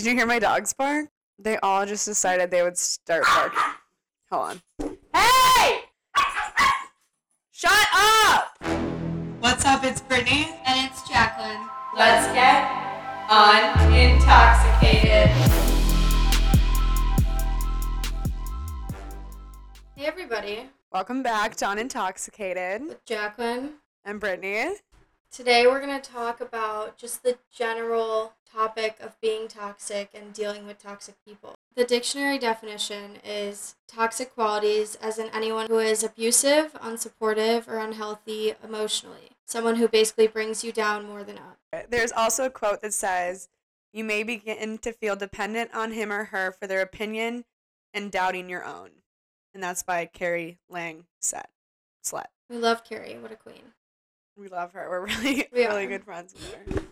Did you hear my dogs bark? They all just decided they would start barking. Hold on. Hey! Shut up! What's up? It's Brittany. And it's Jacqueline. Let's get unintoxicated. Hey everybody, Welcome back to Unintoxicated. with Jacqueline. I'm Brittany. Today we're going to talk about just the general topic of being toxic and dealing with toxic people. The dictionary definition is toxic qualities as in anyone who is abusive, unsupportive, or unhealthy emotionally. Someone who basically brings you down more than up. There's also a quote that says, You may begin to feel dependent on him or her for their opinion and doubting your own. And that's by Carrie Lang Set. Slut. We love Carrie, what a queen. We love her. We're really, We really are. good friends with her.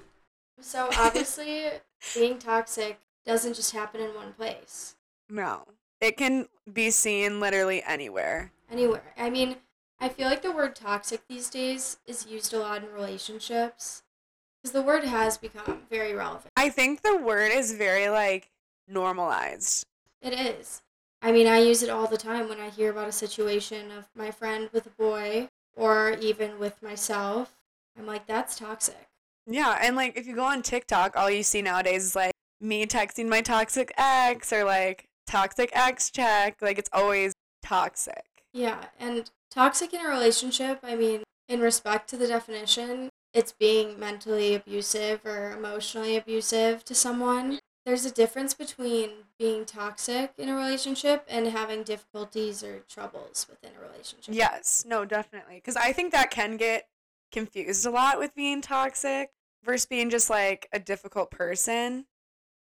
So obviously, being toxic doesn't just happen in one place. No. It can be seen literally anywhere. anywhere. I mean, I feel like the word toxic these days is used a lot in relationships because the word has become very relevant. I think the word is very like normalized. It is. I mean, I use it all the time when I hear about a situation of my friend with a boy or even with myself. I'm like, that's toxic. Yeah, and like if you go on TikTok, all you see nowadays is like me texting my toxic ex or like toxic ex check. Like it's always toxic. Yeah, and toxic in a relationship, I mean, in respect to the definition, it's being mentally abusive or emotionally abusive to someone. There's a difference between being toxic in a relationship and having difficulties or troubles within a relationship. Yes, no, definitely. Because I think that can get confused a lot with being toxic versus being just like a difficult person.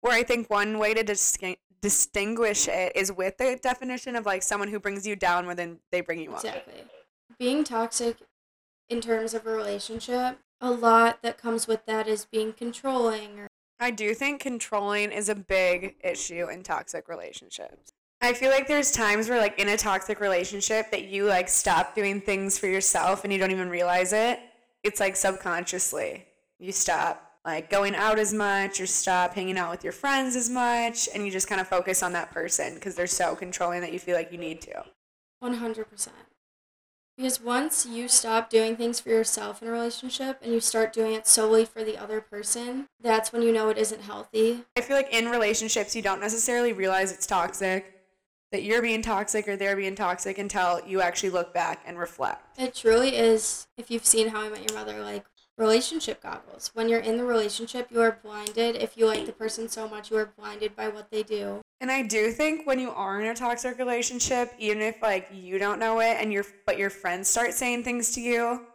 Where I think one way to dis- distinguish it is with the definition of like someone who brings you down more than they bring you up. Exactly. Being toxic in terms of a relationship, a lot that comes with that is being controlling or I do think controlling is a big issue in toxic relationships. I feel like there's times where like in a toxic relationship that you like stop doing things for yourself and you don't even realize it. It's like subconsciously. You stop like going out as much or stop hanging out with your friends as much and you just kind of focus on that person because they're so controlling that you feel like you need to. 100%. Because once you stop doing things for yourself in a relationship and you start doing it solely for the other person, that's when you know it isn't healthy. I feel like in relationships you don't necessarily realize it's toxic, that you're being toxic or they're being toxic until you actually look back and reflect. It truly is, if you've seen How I Met Your Mother, like relationship goggles. When you're in the relationship, you are blinded. If you like the person so much, you are blinded by what they do. And I do think when you are in a toxic relationship, even if like you don't know it and your but your friends start saying things to you,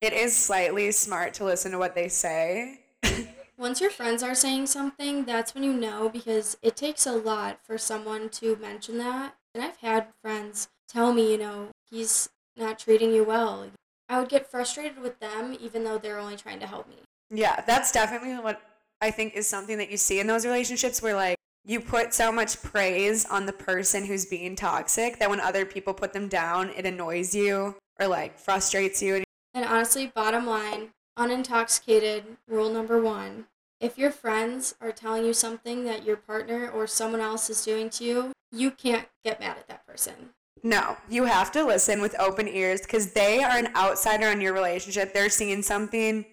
it is slightly smart to listen to what they say. Once your friends are saying something, that's when you know because it takes a lot for someone to mention that. And I've had friends tell me, you know, he's not treating you well. I would get frustrated with them even though they're only trying to help me. yeah, that's definitely what I think is something that you see in those relationships where like you put so much praise on the person who's being toxic that when other people put them down, it annoys you or like frustrates you. And honestly, bottom line, unintoxicated, rule number one. If your friends are telling you something that your partner or someone else is doing to you, you can't get mad at that person. No, you have to listen with open ears because they are an outsider on your relationship. They're seeing something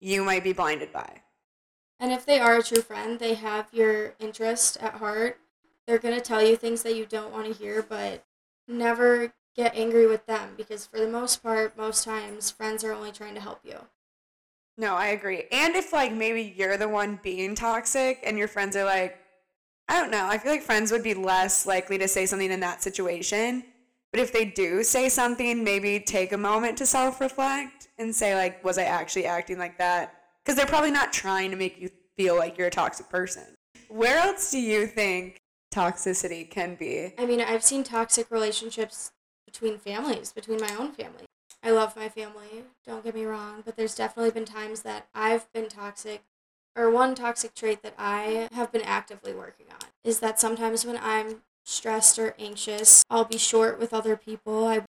you might be blinded by. And if they are a true friend, they have your interest at heart. They're going to tell you things that you don't want to hear, but never get angry with them because, for the most part, most times, friends are only trying to help you. No, I agree. And if like maybe you're the one being toxic and your friends are like, I don't know, I feel like friends would be less likely to say something in that situation. But if they do say something, maybe take a moment to self reflect and say, like, was I actually acting like that? Because they're probably not trying to make you feel like you're a toxic person. Where else do you think toxicity can be? I mean, I've seen toxic relationships between families, between my own family. I love my family, don't get me wrong, but there's definitely been times that I've been toxic. Or one toxic trait that I have been actively working on is that sometimes when I'm stressed or anxious, I'll be short with other people. I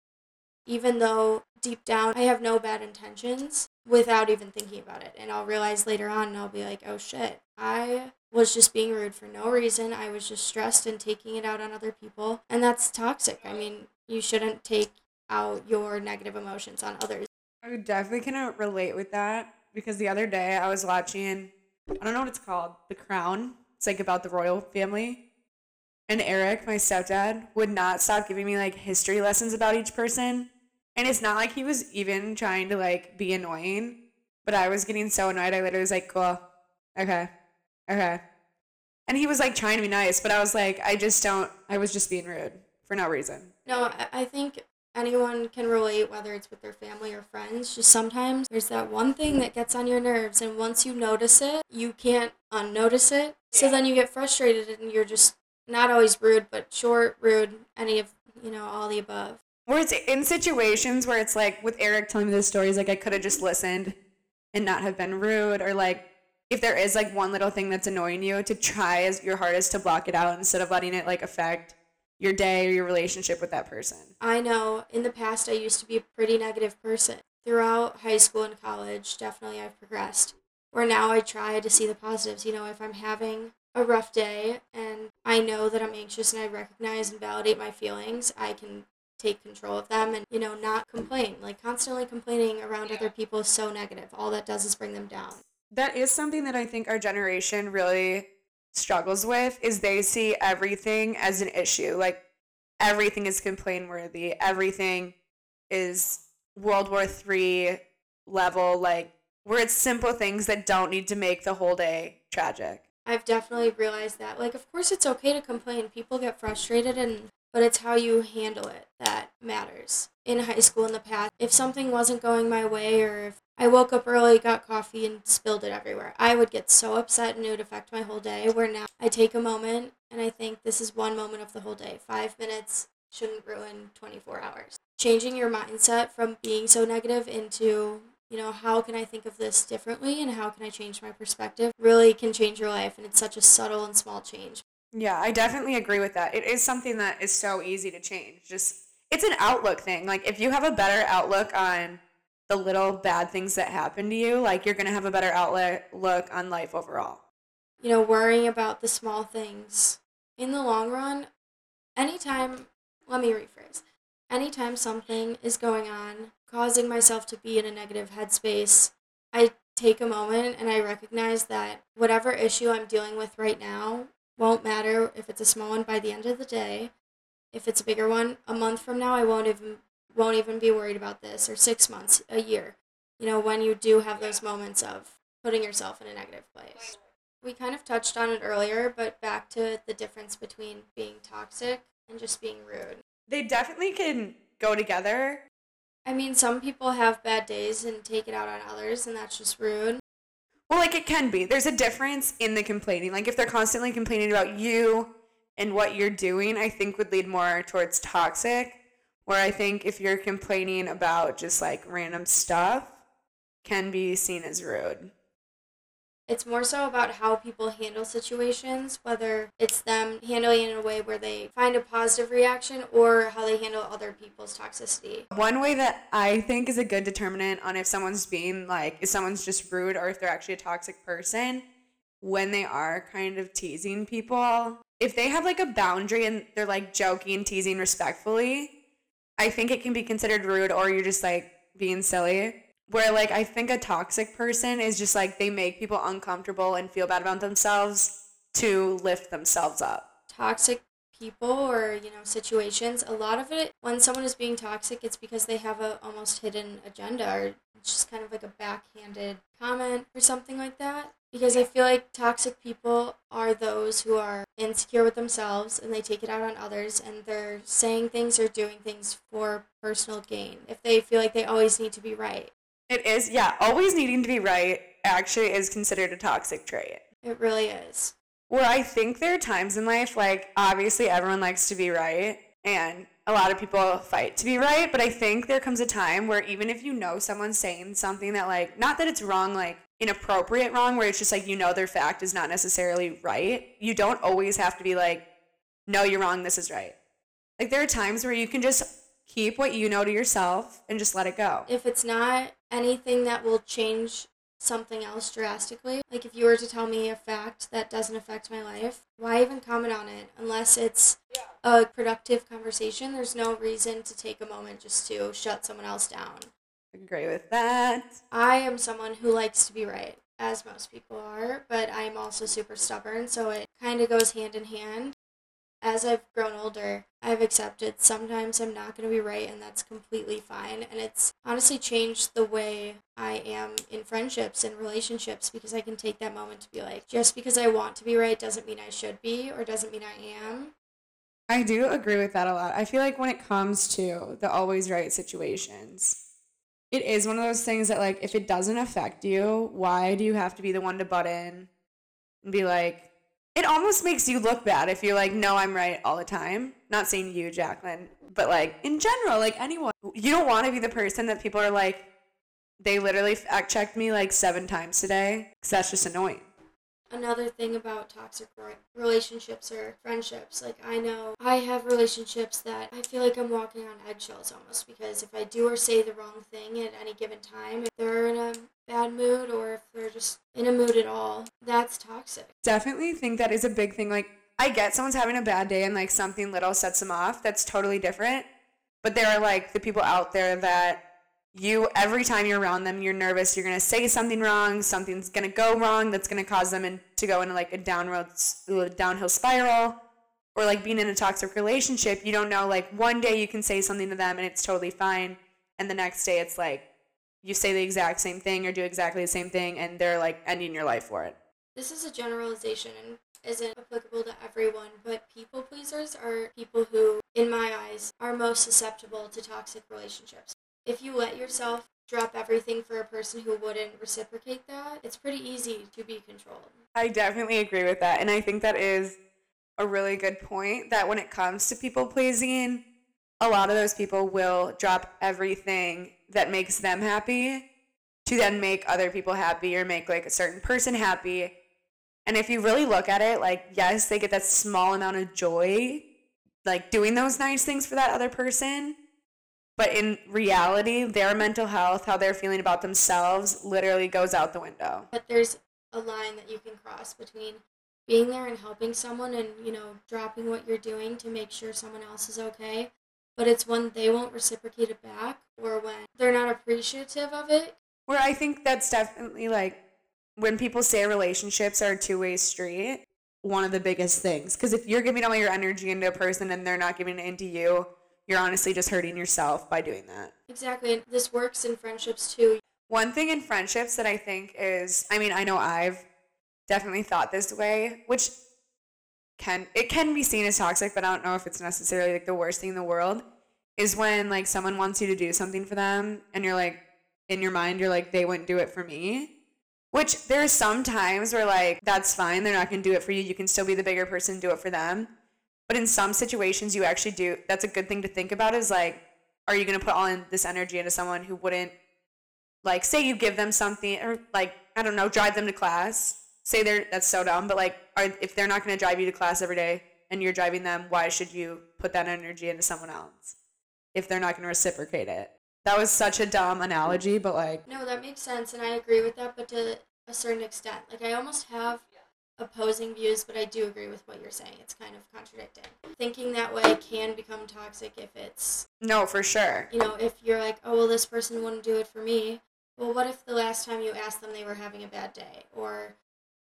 even though deep down I have no bad intentions, without even thinking about it. And I'll realize later on and I'll be like, oh shit, I was just being rude for no reason. I was just stressed and taking it out on other people. And that's toxic. I mean, you shouldn't take out your negative emotions on others. I definitely can relate with that because the other day I was watching, I don't know what it's called, The Crown. It's like about the royal family. And Eric, my stepdad, would not stop giving me like history lessons about each person. And it's not like he was even trying to like be annoying, but I was getting so annoyed. I literally was like, cool. Okay. Okay. And he was like trying to be nice, but I was like, I just don't, I was just being rude for no reason. No, I- I think anyone can relate, whether it's with their family or friends. Just sometimes there's that one thing that gets on your nerves, and once you notice it, you can't unnotice it. So then you get frustrated and you're just not always rude, but short, rude, any of, you know, all the above. Where it's in situations where it's like with Eric telling me the stories, like I could have just listened and not have been rude, or like if there is like one little thing that's annoying you, to try as your hardest to block it out instead of letting it like affect your day or your relationship with that person. I know in the past I used to be a pretty negative person. Throughout high school and college, definitely I've progressed. Where now I try to see the positives. You know, if I'm having a rough day and I know that I'm anxious and I recognize and validate my feelings, I can take control of them and, you know, not complain. Like constantly complaining around other people is so negative. All that does is bring them down. That is something that I think our generation really struggles with is they see everything as an issue. Like everything is complain worthy. Everything is World War Three level, like where it's simple things that don't need to make the whole day tragic. I've definitely realized that. Like, of course, it's okay to complain. People get frustrated, and but it's how you handle it that matters. In high school, in the past, if something wasn't going my way, or if I woke up early, got coffee, and spilled it everywhere, I would get so upset, and it would affect my whole day. Where now I take a moment, and I think this is one moment of the whole day. Five minutes shouldn't ruin 24 hours. Changing your mindset from being so negative into you know, how can I think of this differently and how can I change my perspective really can change your life. And it's such a subtle and small change. Yeah, I definitely agree with that. It is something that is so easy to change. Just it's an outlook thing. Like if you have a better outlook on the little bad things that happen to you, like you're going to have a better outlook on life overall. You know, worrying about the small things in the long run, anytime, let me rephrase. Anytime something is going on causing myself to be in a negative headspace, I take a moment and I recognize that whatever issue I'm dealing with right now won't matter if it's a small one by the end of the day. If it's a bigger one, a month from now I won't even won't even be worried about this or 6 months, a year. You know, when you do have those moments of putting yourself in a negative place. We kind of touched on it earlier, but back to the difference between being toxic and just being rude. They definitely can go together I mean, some people have bad days and take it out on others, and that's just rude. Well, like it can be. There's a difference in the complaining. Like if they're constantly complaining about you and what you're doing, I think would lead more towards toxic. Where I think if you're complaining about just like random stuff, can be seen as rude. It's more so about how people handle situations, whether it's them handling it in a way where they find a positive reaction or how they handle other people's toxicity. One way that I think is a good determinant on if someone's being like, if someone's just rude or if they're actually a toxic person, when they are kind of teasing people, if they have like a boundary and they're like joking, teasing respectfully, I think it can be considered rude or you're just like being silly where like I think a toxic person is just like they make people uncomfortable and feel bad about themselves to lift themselves up. Toxic people or you know situations a lot of it when someone is being toxic it's because they have a almost hidden agenda or it's just kind of like a backhanded comment or something like that because i feel like toxic people are those who are insecure with themselves and they take it out on others and they're saying things or doing things for personal gain if they feel like they always need to be right it is, yeah. Always needing to be right actually is considered a toxic trait. It really is. Where I think there are times in life, like, obviously everyone likes to be right, and a lot of people fight to be right, but I think there comes a time where even if you know someone's saying something that, like, not that it's wrong, like, inappropriate wrong, where it's just like you know their fact is not necessarily right, you don't always have to be like, no, you're wrong, this is right. Like, there are times where you can just keep what you know to yourself and just let it go. If it's not anything that will change something else drastically. Like if you were to tell me a fact that doesn't affect my life, why even comment on it unless it's a productive conversation? There's no reason to take a moment just to shut someone else down. Agree with that. I am someone who likes to be right, as most people are, but I'm also super stubborn, so it kind of goes hand in hand. As I've grown older, I've accepted sometimes I'm not going to be right, and that's completely fine. And it's honestly changed the way I am in friendships and relationships because I can take that moment to be like, just because I want to be right doesn't mean I should be or doesn't mean I am. I do agree with that a lot. I feel like when it comes to the always right situations, it is one of those things that like if it doesn't affect you, why do you have to be the one to butt in and be like it almost makes you look bad if you're like, no, I'm right all the time. Not saying you, Jacqueline, but like in general, like anyone. You don't want to be the person that people are like, they literally fact checked me like seven times today because that's just annoying another thing about toxic relationships or friendships like i know i have relationships that i feel like i'm walking on eggshells almost because if i do or say the wrong thing at any given time if they're in a bad mood or if they're just in a mood at all that's toxic. Definitely think that is a big thing like i get someone's having a bad day and like something little sets them off that's totally different. But there are like the people out there that you every time you're around them you're nervous you're going to say something wrong something's going to go wrong that's going to cause them in, to go into like a downroad downhill spiral. Or like being in a toxic relationship you don't know like one day you can say something to them and it's totally fine and the next day it's like you say the exact same thing or do exactly the same thing and they're like ending your life for it. This is a generalization and isn't applicable to everyone, but people pleasers are people who, in my eyes, are most susceptible to toxic relationships if you let yourself drop everything for a person who wouldn't reciprocate that, it's pretty easy to be controlled. I definitely agree with that. And I think that is a really good point that when it comes to people pleasing, a lot of those people will drop everything that makes them happy to then make other people happy or make like a certain person happy. And if you really look at it, like, yes, they get that small amount of joy, like doing those nice things for that other person but in reality, their mental health, how they're feeling about themselves, literally goes out the window. But there's a line that you can cross between being there and helping someone and, you know, dropping what you're doing to make sure someone else is okay. But it's when they won't reciprocate it back or when they're not appreciative of it. Where I think that's definitely like when people say relationships are a two way street, one of the biggest things. Because if you're giving all your energy into a person and they're not giving it into you, you're honestly just hurting yourself by doing that. Exactly. And this works in friendships too. One thing in friendships that I think is, I mean, I know I've definitely thought this way, which can it can be seen as toxic, but I don't know if it's necessarily like the worst thing in the world. Is when like someone wants you to do something for them, and you're like, in your mind, you're like, they wouldn't do it for me. Which there are some times where like that's fine, they're not gonna do it for you. You can still be the bigger person, do it for them. But in some situations, you actually do. That's a good thing to think about. Is like, are you going to put all in this energy into someone who wouldn't, like, say you give them something or like I don't know, drive them to class. Say they're that's so dumb, but like, are, if they're not going to drive you to class every day and you're driving them, why should you put that energy into someone else if they're not going to reciprocate it? That was such a dumb analogy, but like. No, that makes sense, and I agree with that, but to a certain extent. Like, I almost have opposing views, but I do agree with what you're saying. It's kind of contradicting. Thinking that way can become toxic if it's. No, for sure. You know, if you're like, oh, well, this person wouldn't do it for me. Well, what if the last time you asked them they were having a bad day or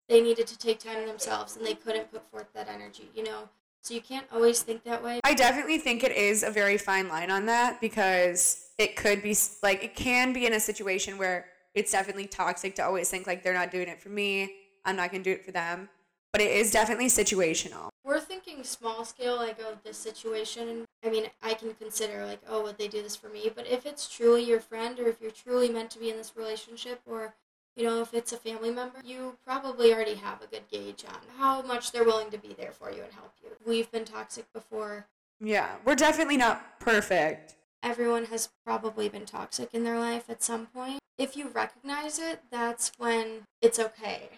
they needed to take time to themselves and they couldn't put forth that energy, you know? So you can't always think that way. I definitely think it is a very fine line on that because it could be like, it can be in a situation where it's definitely toxic to always think like they're not doing it for me I'm not going to do it for them. But it is definitely situational. We're thinking small scale, like, oh, this situation. I mean, I can consider, like, oh, would they do this for me? But if it's truly your friend or if you're truly meant to be in this relationship or, you know, if it's a family member, you probably already have a good gauge on how much they're willing to be there for you and help you. We've been toxic before. Yeah, we're definitely not perfect. Everyone has probably been toxic in their life at some point. If you recognize it, that's when it's okay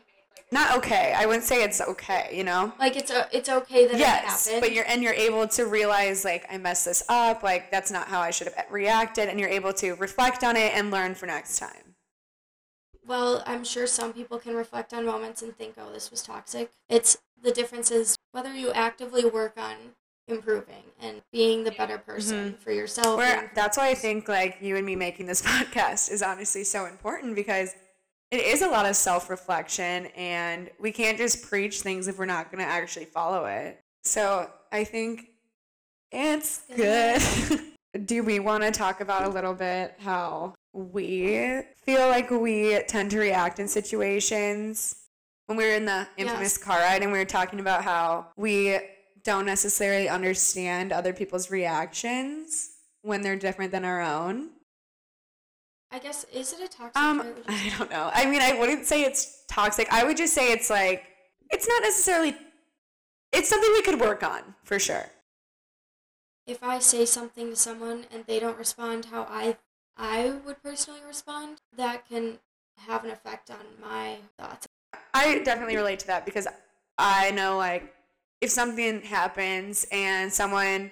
not okay. I wouldn't say it's okay, you know? Like it's o it's okay that yes, it happened. but you're and you're able to realize like I messed this up, like that's not how I should have reacted, and you're able to reflect on it and learn for next time. Well, I'm sure some people can reflect on moments and think, "Oh, this was toxic." It's the difference is whether you actively work on improving and being the better person mm-hmm. for yourself. Where that's why I think like you and me making this podcast is honestly so important because it is a lot of self-reflection and we can't just preach things if we're not going to actually follow it. So, I think it's good. Do we want to talk about a little bit how we feel like we tend to react in situations? When we were in the infamous Yes. car ride and we were talking about how we don't necessarily understand other people's reactions when they're different than our own. I guess is it a toxic Um, trait? I don't know. I mean, I wouldn't say it's toxic. I would just say it's like it's not necessarily. It's something we could work on for sure. If I say something to someone and they don't respond how I I would personally respond, that can have an effect on my thoughts. I definitely relate to that because I know like if something happens and someone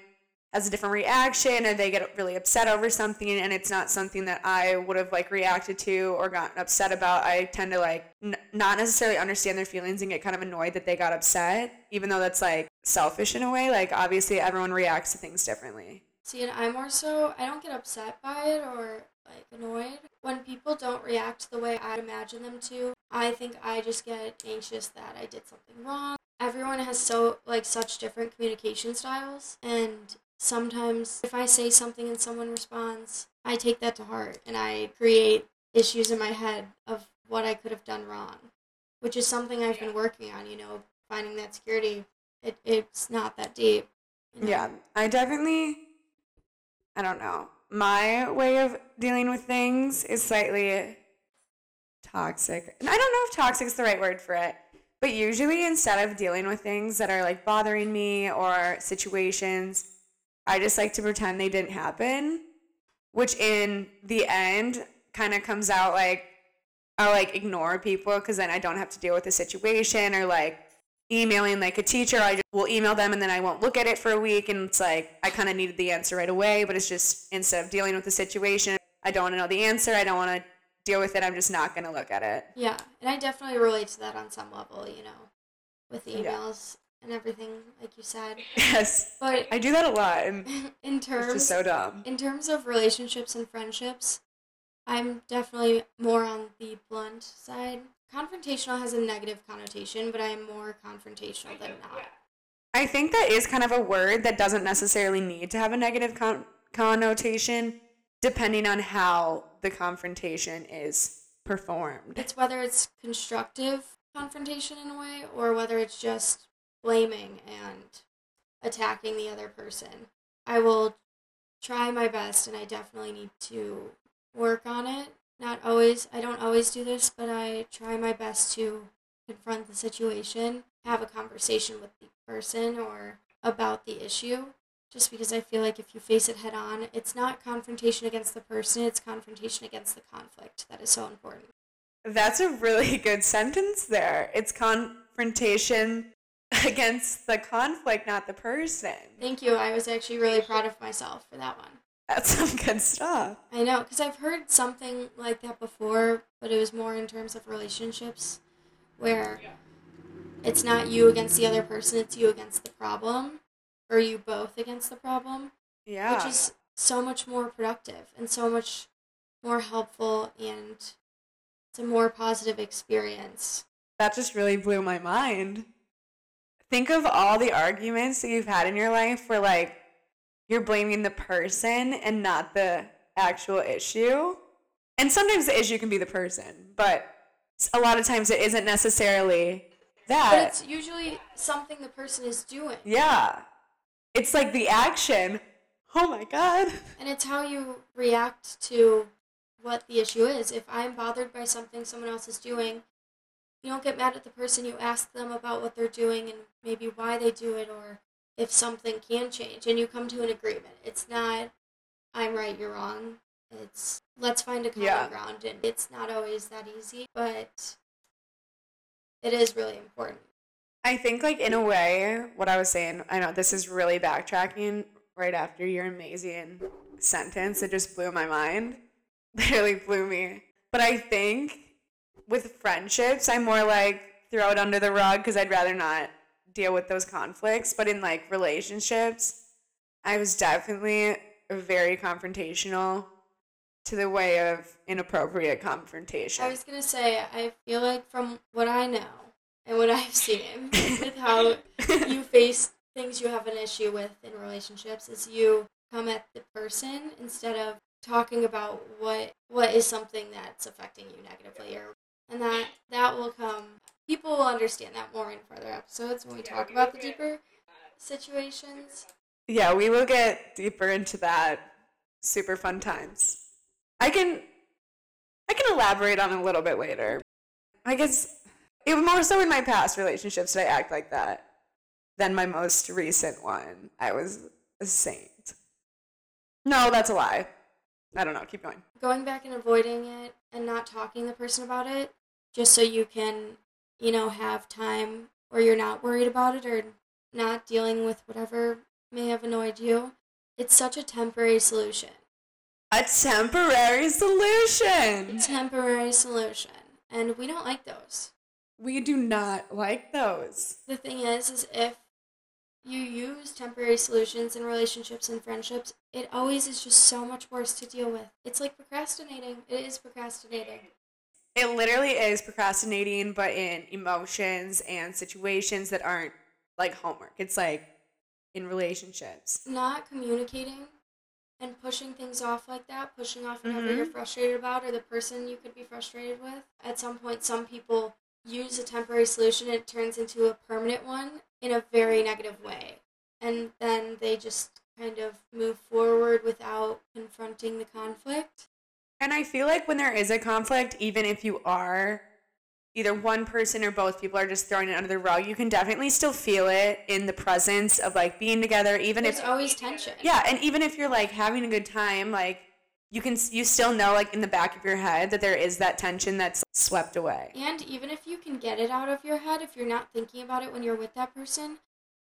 has a different reaction or they get really upset over something and it's not something that I would have like reacted to or gotten upset about, I tend to like n- not necessarily understand their feelings and get kind of annoyed that they got upset, even though that's like selfish in a way. Like obviously everyone reacts to things differently. See, and I'm more so, I don't get upset by it or like annoyed. When people don't react the way I imagine them to, I think I just get anxious that I did something wrong. Everyone has so, like, such different communication styles, and sometimes if I say something and someone responds, I take that to heart and I create issues in my head of what I could have done wrong, which is something I've been working on, you know, finding that security. It, it's not that deep. you know? Yeah, I definitely, I don't know. My way of dealing with things is slightly toxic. And I don't know if toxic is the right word for it, but usually instead of dealing with things that are like bothering me or situations, I just like to pretend they didn't happen, which in the end kind of comes out like I like ignore people because then I don't have to deal with the situation or like emailing like a teacher. I just will email them and then I won't look at it for a week. And it's like I kind of needed the answer right away, but it's just instead of dealing with the situation, I don't want to know the answer. I don't want to deal with it. I'm just not going to look at it. Yeah, and I definitely relate to that on some level, you know, with emails and everything, like you said. Yes, But I do that a lot, and in it's terms just so dumb. in terms of relationships and friendships, I'm definitely more on the blunt side. Confrontational has a negative connotation, but I am more confrontational than not. I think that is kind of a word that doesn't necessarily need to have a negative con- connotation, depending on how the confrontation is performed. It's whether it's constructive confrontation in a way or whether it's just blaming and attacking the other person. I will try my best and I definitely need to work on it. Not always, I don't always do this, but I try my best to confront the situation, have a conversation with the person or about the issue. Just because I feel like if you face it head on, it's not confrontation against the person, it's confrontation against the conflict. That is so important. That's a really good sentence there. It's confrontation against the conflict, not the person. Thank you. I was actually really proud of myself for that one. That's some good stuff. I know, because I've heard something like that before, but it was more in terms of relationships where it's not you against the other person, it's you against the problem, or you both against the problem, Yeah. which is so much more productive and so much more helpful, and it's a more positive experience. that just really blew my mind. Think of all the arguments that you've had in your life where, like, you're blaming the person and not the actual issue. And sometimes the issue can be the person, but a lot of times it isn't necessarily that. But it's usually something the person is doing. Yeah. It's like the action. Oh my god. And it's how you react to what the issue is. If I'm bothered by something someone else is doing, you don't get mad at the person. You ask them about what they're doing and maybe why they do it or if something can change and you come to an agreement. It's not, I'm right, you're wrong. It's, let's find a common Yeah. ground. And it's not always that easy, but it is really important. I think, like, in a way, what I was saying, I know this is really backtracking right after your amazing sentence. It just blew my mind. Literally blew me. But I think with friendships, I'm more like throw it under the rug because I'd rather not deal with those conflicts. But in like relationships, I was definitely very confrontational to the way of inappropriate confrontation. I was gonna say, I feel like from what I know and what I've seen with how you face things you have an issue with in relationships is you come at the person instead of talking about what what is something that's affecting you negatively or and that that will come people will understand that more in further episodes when we talk about the deeper situations yeah, we will get deeper into that. Super fun times. I can I can elaborate on it a little bit later. I guess it was more so in my past relationships did I act like that than my most recent one. I was a saint. No, that's a lie. I don't know. Keep going. going back and avoiding it and not talking to the person about it just so you can you know have time or you're not worried about it or not dealing with whatever may have annoyed you. It's such a temporary solution. A temporary solution. A temporary solution. And we don't like those. We do not like those. the thing is is if you use temporary solutions in relationships and friendships it always is just so much worse to deal with. It's like procrastinating. It is procrastinating It literally is procrastinating, but in emotions and situations that aren't like homework. It's like in relationships. not communicating and pushing things off like that, pushing off whatever Mhm. you're frustrated about or the person you could be frustrated with. At some point, some people use a temporary solution and it turns into a permanent one in a very negative way. And then they just kind of move forward without confronting the conflict. I feel like when there is a conflict, even if you are either one person or both people are just throwing it under the rug, you can definitely still feel it in the presence of like being together, even There's if always tension. yeah, and even if you're like having a good time, like you can you still know like in the back of your head that there is that tension that's swept away. And even if you can get it out of your head, if you're not thinking about it when you're with that person,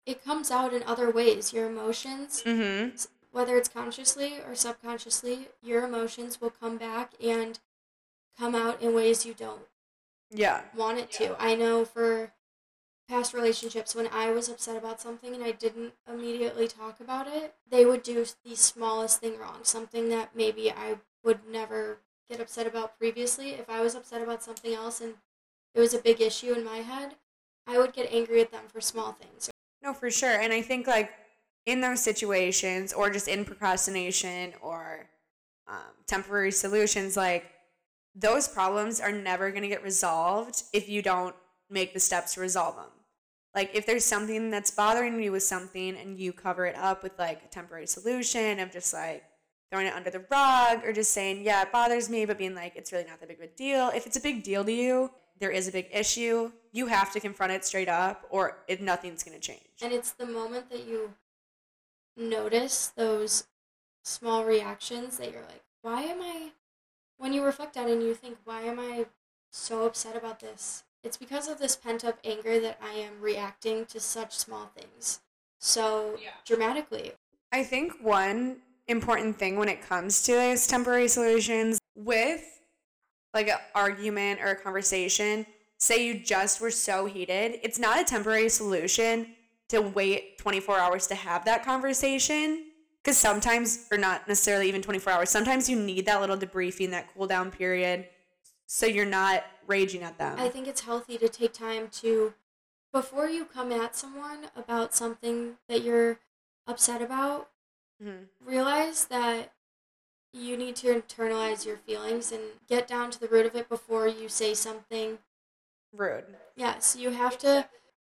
it comes out in other ways. Your emotions, Mm-hmm. Whether it's consciously or subconsciously, your emotions will come back and come out in ways you don't Yeah. want it to. I know for past relationships, when I was upset about something and I didn't immediately talk about it, they would do the smallest thing wrong, something that maybe I would never get upset about previously. If I was upset about something else and it was a big issue in my head, I would get angry at them for small things. No, for sure. And I think like in those situations or just in procrastination or um, temporary solutions, like those problems are never going to get resolved if you don't make the steps to resolve them. Like if there's something that's bothering you with something and you cover it up with like a temporary solution of just like throwing it under the rug or just saying, yeah, it bothers me, but being like, it's really not that big of a deal. If it's a big deal to you, there is a big issue, you have to confront it straight up or it, nothing's going to change. And it's the moment that you notice those small reactions that you're like, why am I, when you reflect on it and you think, why am I so upset about this? It's because of this pent up anger that I am reacting to such small things so dramatically. I think one important thing when it comes to those temporary solutions with like an argument or a conversation, say you just were so heated, it's not a temporary solution to wait 24 hours to have that conversation. Because sometimes, or not necessarily even 24 hours, sometimes you need that little debriefing, that cool down period, so you're not raging at them. I think it's healthy to take time to, before you come at someone about something that you're upset about, Mhm. realize that you need to internalize your feelings and get down to the root of it before you say something. Rude. Yes, you have to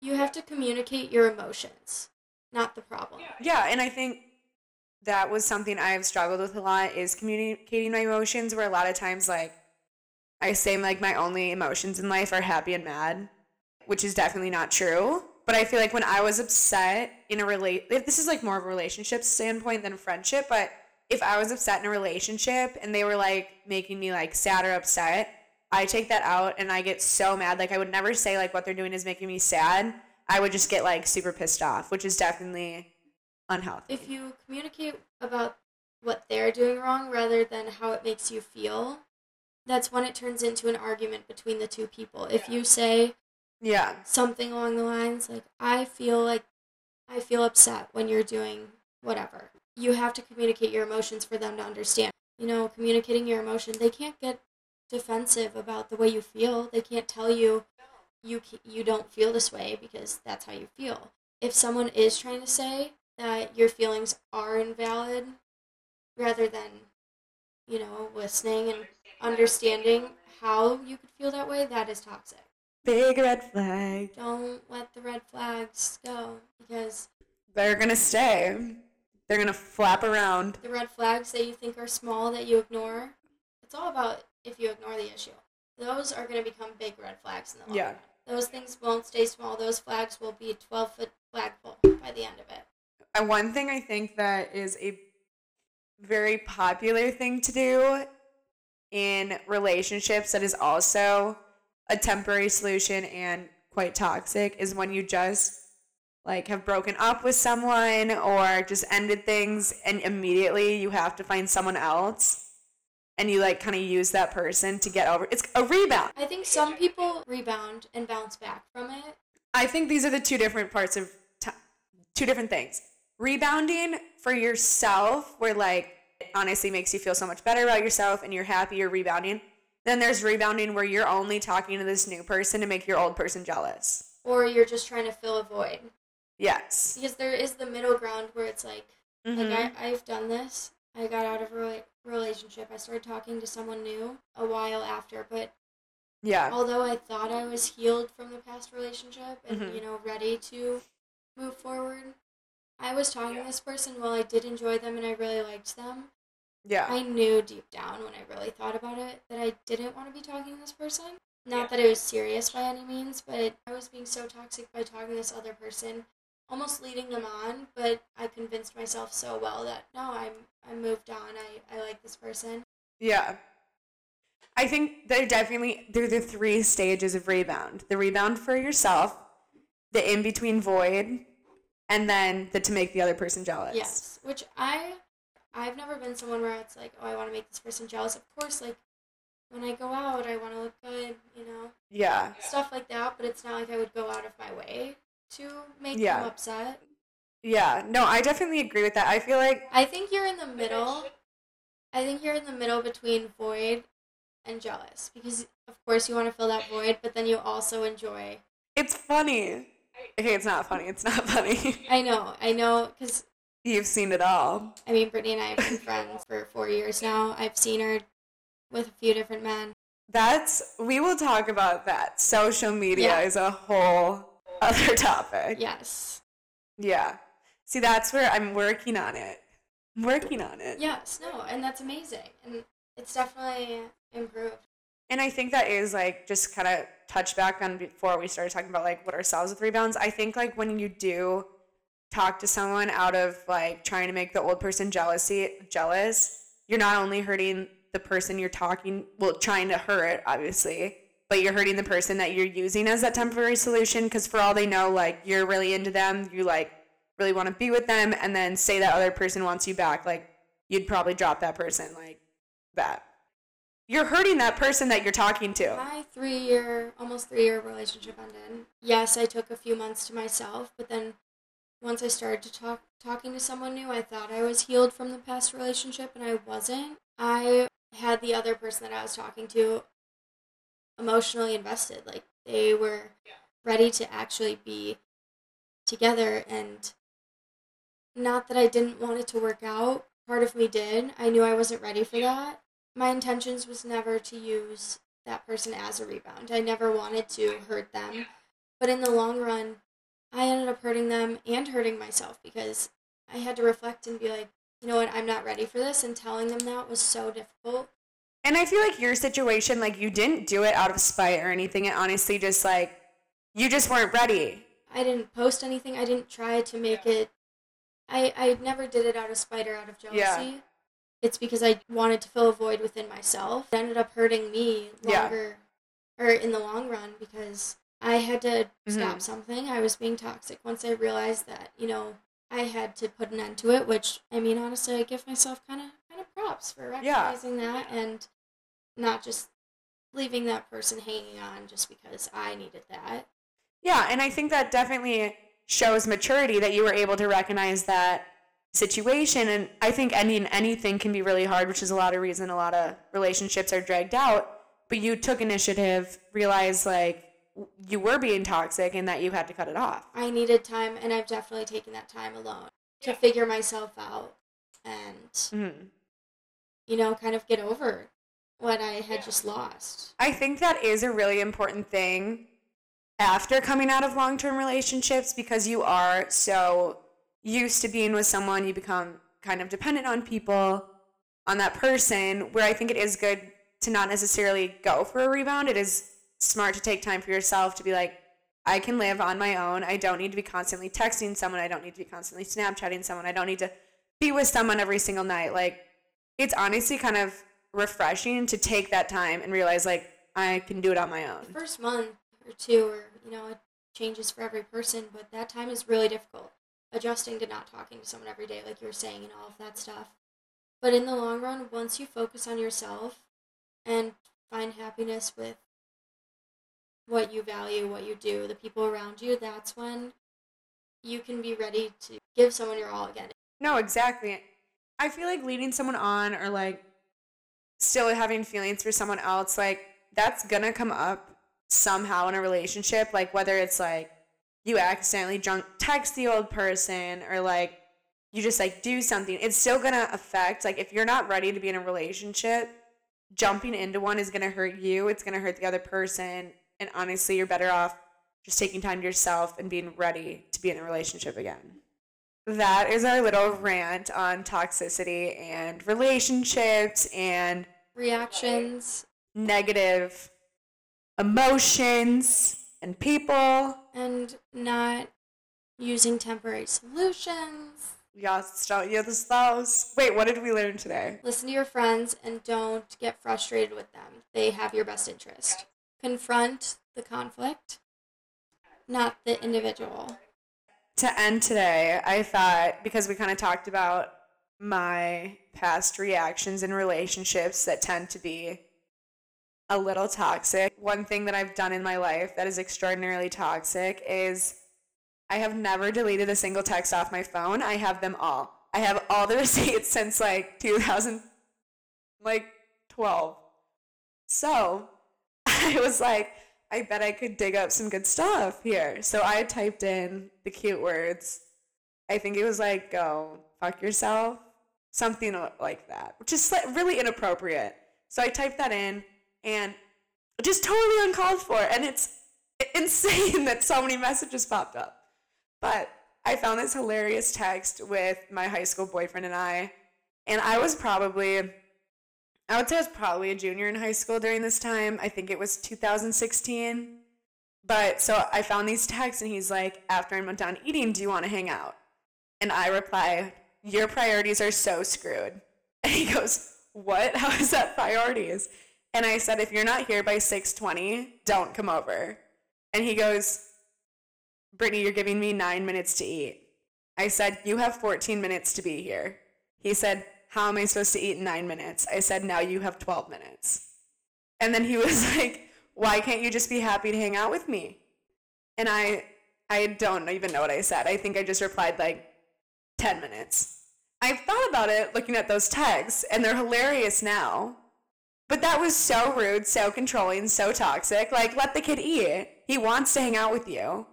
you have to communicate your emotions, not the problem. Yeah, and I think that was something I've struggled with a lot is communicating my emotions where a lot of times like I say like my only emotions in life are happy and mad, which is definitely not true. But I feel like when I was upset in a relate this is like more of a relationship standpoint than friendship, but if I was upset in a relationship and they were like making me like sad or upset, I take that out and I get so mad. Like I would never say like what they're doing is making me sad. I would just get like super pissed off, which is definitely unhealthy. If you communicate about what they're doing wrong rather than how it makes you feel, that's when it turns into an argument between the two people. If you say yeah. something along the lines like, I feel like I feel upset when you're doing whatever, you have to communicate your emotions for them to understand. You know, communicating your emotion, they can't get defensive about the way you feel. They can't tell you you you don't feel this way because that's how you feel. If someone is trying to say that your feelings are invalid rather than you know, listening and understanding how you could feel that way, that is toxic. Big red flag. Don't let the red flags go because they're going to stay. They're going to flap around. The red flags that you think are small that you ignore, it's all about if you ignore the issue. Those are going to become big red flags in the long yeah. run. Those things won't stay small. Those flags will be 12 foot flagpole by the end of it. And one thing I think that is a very popular thing to do in relationships that is also a temporary solution and quite toxic is when you just like have broken up with someone or just ended things and immediately you have to find someone else and you like kind of use that person to get over it's a rebound. I think some people rebound and bounce back from it. I think these are the two different parts of t- two different things. Rebounding for yourself where like it honestly makes you feel so much better about yourself and you're happy you're rebounding. Then there's rebounding where you're only talking to this new person to make your old person jealous. Or you're just trying to fill a void. Yes. Because there is the middle ground where it's like mm-hmm. like I, i've done this. I got out of a relationship. I started talking to someone new a while after but yeah. although i thought i was healed from the past relationship and Mhm. you know ready to move forward i was talking to this person while i did enjoy them and i really liked them. Yeah. I knew deep down when i really thought about it that i didn't want to be talking to this person. Not that it was serious by any means but i was being so toxic by talking to this other person almost leading them on but i convinced myself so well that no i'm i moved on i, I like this person Yeah. I think they're definitely they're the three stages of rebound. The rebound for yourself, the in between void, and then the to make the other person jealous. Yes, which I I've never been someone where it's like, oh, I want to make this person jealous. Of course, like when I go out, I want to look good, you know, Yeah. stuff like that. But it's not like I would go out of my way to make Yeah. them upset. Yeah. No, I definitely agree with that. I feel like I think you're in the middle. I think you're in the middle between void and jealous because, of course, you want to fill that void, but then you also enjoy. it's funny. Okay, it's not funny. It's not funny. I know, I know, because You've seen it all. I mean, Brittany and I have been friends for four years now. I've seen her with a few different men. That's we will talk about that. Social media Yeah. is a whole other topic. Yes. Yeah. See, that's where I'm working on it. I'm working on it. Yes, no, and that's amazing. And it's definitely improved. And I think that is like just kind of touch back on before we started talking about like what are ourselves with rebounds. I think like when you do talk to someone out of like trying to make the old person jealousy jealous, you're not only hurting the person you're talking well trying to hurt obviously, but you're hurting the person that you're using as that temporary solution because for all they know like you're really into them, you like really want to be with them and then say that other person wants you back like you'd probably drop that person like that. You're hurting that person that you're talking to. My three year, almost three year relationship ended. Yes, I took a few months to myself, but then once I started to talk talking to someone new, I thought I was healed from the past relationship, and I wasn't. I had the other person that I was talking to emotionally invested. Like they were ready to actually be together, and not that I didn't want it to work out. Part of me did. I knew I wasn't ready for that. My intentions was never to use that person as a rebound. I never wanted to hurt them. But in the long run, I ended up hurting them and hurting myself because I had to reflect and be like, you know what, I'm not ready for this. And telling them that was so difficult. And I feel like your situation, like you didn't do it out of spite or anything. It honestly just like you just weren't ready. I didn't post anything. I didn't try to make it. I, I never did it out of spite or out of jealousy. Yeah. it's because I wanted to fill a void within myself. It ended up hurting me Yeah. longer or in the long run because I had to stop Mhm. something. I was being toxic once I realized that, you know, I had to put an end to it, which I mean honestly I give myself kind of kind of props for recognizing that and not just leaving that person hanging on just because I needed that. Yeah, and I think that definitely shows maturity that you were able to recognize that situation. And I think ending anything can be really hard, which is a lot of reason a lot of relationships are dragged out. But you took initiative, realized like you were being toxic and that you had to cut it off. I needed time, and I've definitely taken that time alone to figure myself out and, Mhm. you know, kind of get over what I had just lost. I think that is a really important thing after coming out of long term relationships because you are so used to being with someone, you become kind of dependent on people, on that person, where I think it is good to not necessarily go for a rebound. It is smart to take time for yourself to be like, I can live on my own. I don't need to be constantly texting someone. I don't need to be constantly Snapchatting someone. I don't need to be with someone every single night. Like, it's honestly kind of refreshing to take that time and realize, like, I can do it on my The own. first month or two, or, you know, it changes for every person, but that time is really difficult. Adjusting to not talking to someone every day, like you were saying, and all of that stuff. But in the long run, once you focus on yourself and find happiness with what you value, what you do, the people around you, that's when you can be ready to give someone your all again. No, exactly. I feel like leading someone on or like still having feelings for someone else, like that's gonna come up somehow in a relationship. Like whether it's like you accidentally drunk text the old person or like you just like do something, it's still gonna affect. Like if you're not ready to be in a relationship, jumping into one is gonna hurt you. It's gonna hurt the other person. And honestly, you're better off just taking time to yourself and being ready to be in a relationship again. That is our little rant on toxicity and relationships and Reactions negative emotions and people. and not using temporary solutions. Yes, don't use those. Wait, what did we learn today? Listen to your friends and don't get frustrated with them. They have your best interest. Confront the conflict, not the individual. To end today, I thought because we kind of talked about my past reactions in relationships that tend to be a little toxic. One thing that I've done in my life that is extraordinarily toxic is I have never deleted a single text off my phone. I have them all. I have all the receipts since like 2000 like 12. So, I was like, I bet I could dig up some good stuff here. So I typed in the cute words. I think it was like go fuck yourself, something like that, which is really inappropriate. So I typed that in and just totally uncalled for. And it's insane that so many messages popped up. But I found this hilarious text with my high school boyfriend and I. And I was probably, I would say I was probably a junior in high school during this time. I think it was 2016. But so I found these texts and he's like, after I'm done eating, do you want to hang out? And I reply, your priorities are so screwed. And he goes, what? How is that priorities? And I said, if you're not here by 620, don't come over. And he goes, Brittany, you're giving me nine minutes to eat. I said, you have 14 minutes to be here. He said, how am I supposed to eat in nine minutes? I said, now you have 12 minutes. And then he was like, why can't you just be happy to hang out with me? And I, I don't even know what I said. I think I just replied like 10 minutes. I've thought about it looking at those texts, and they're hilarious now. But that was so rude, so controlling, so toxic. Like, let the kid eat. He wants to hang out with you.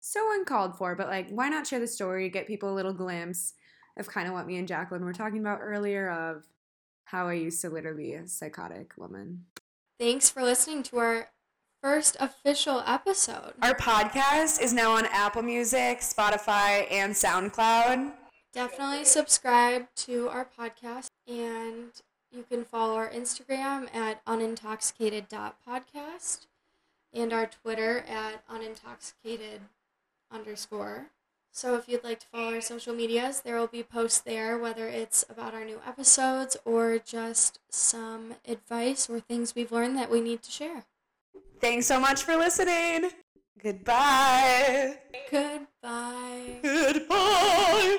So uncalled for, but like, why not share the story, get people a little glimpse of kind of what me and Jacqueline were talking about earlier of how I used to literally be a psychotic woman. Thanks for listening to our first official episode. Our podcast is now on Apple Music, Spotify, and SoundCloud. Definitely subscribe to our podcast and you can follow our Instagram at unintoxicated.podcast and our Twitter at unintoxicated underscore. So if you'd like to follow our social medias, there will be posts there, whether it's about our new episodes or just some advice or things we've learned that we need to share. Thanks so much for listening. Goodbye. Goodbye. Goodbye.